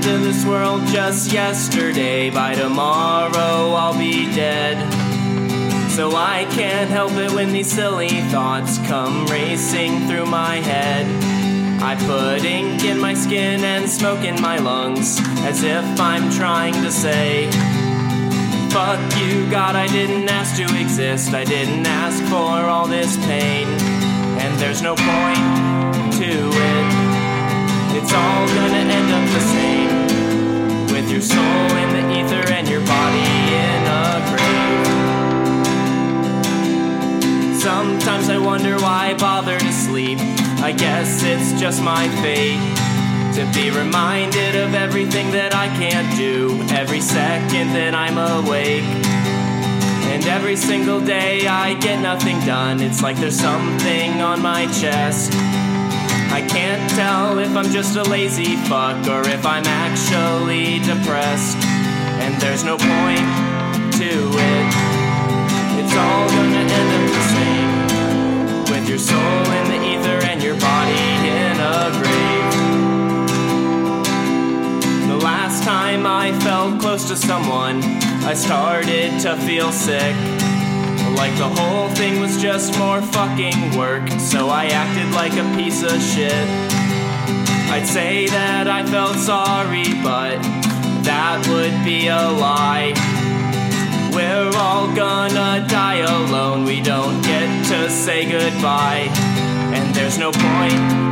into this world just yesterday. By tomorrow, I'll be dead. So I can't help it when these silly thoughts come racing through my head. I put ink in my skin and smoke in my lungs, as if I'm trying to say, Fuck you, God, I didn't ask to exist. I didn't ask for all this pain. And there's no point to it. It's all Sometimes I wonder why I bother to sleep. I guess it's just my fate. To be reminded of everything that I can't do every second that I'm awake. And every single day I get nothing done. It's like there's something on my chest. I can't tell if I'm just a lazy fuck or if I'm actually depressed. And there's no point to it. Time I felt close to someone, I started to feel sick. Like the whole thing was just more fucking work, so I acted like a piece of shit. I'd say that I felt sorry, but that would be a lie. We're all gonna die alone, we don't get to say goodbye. And there's no point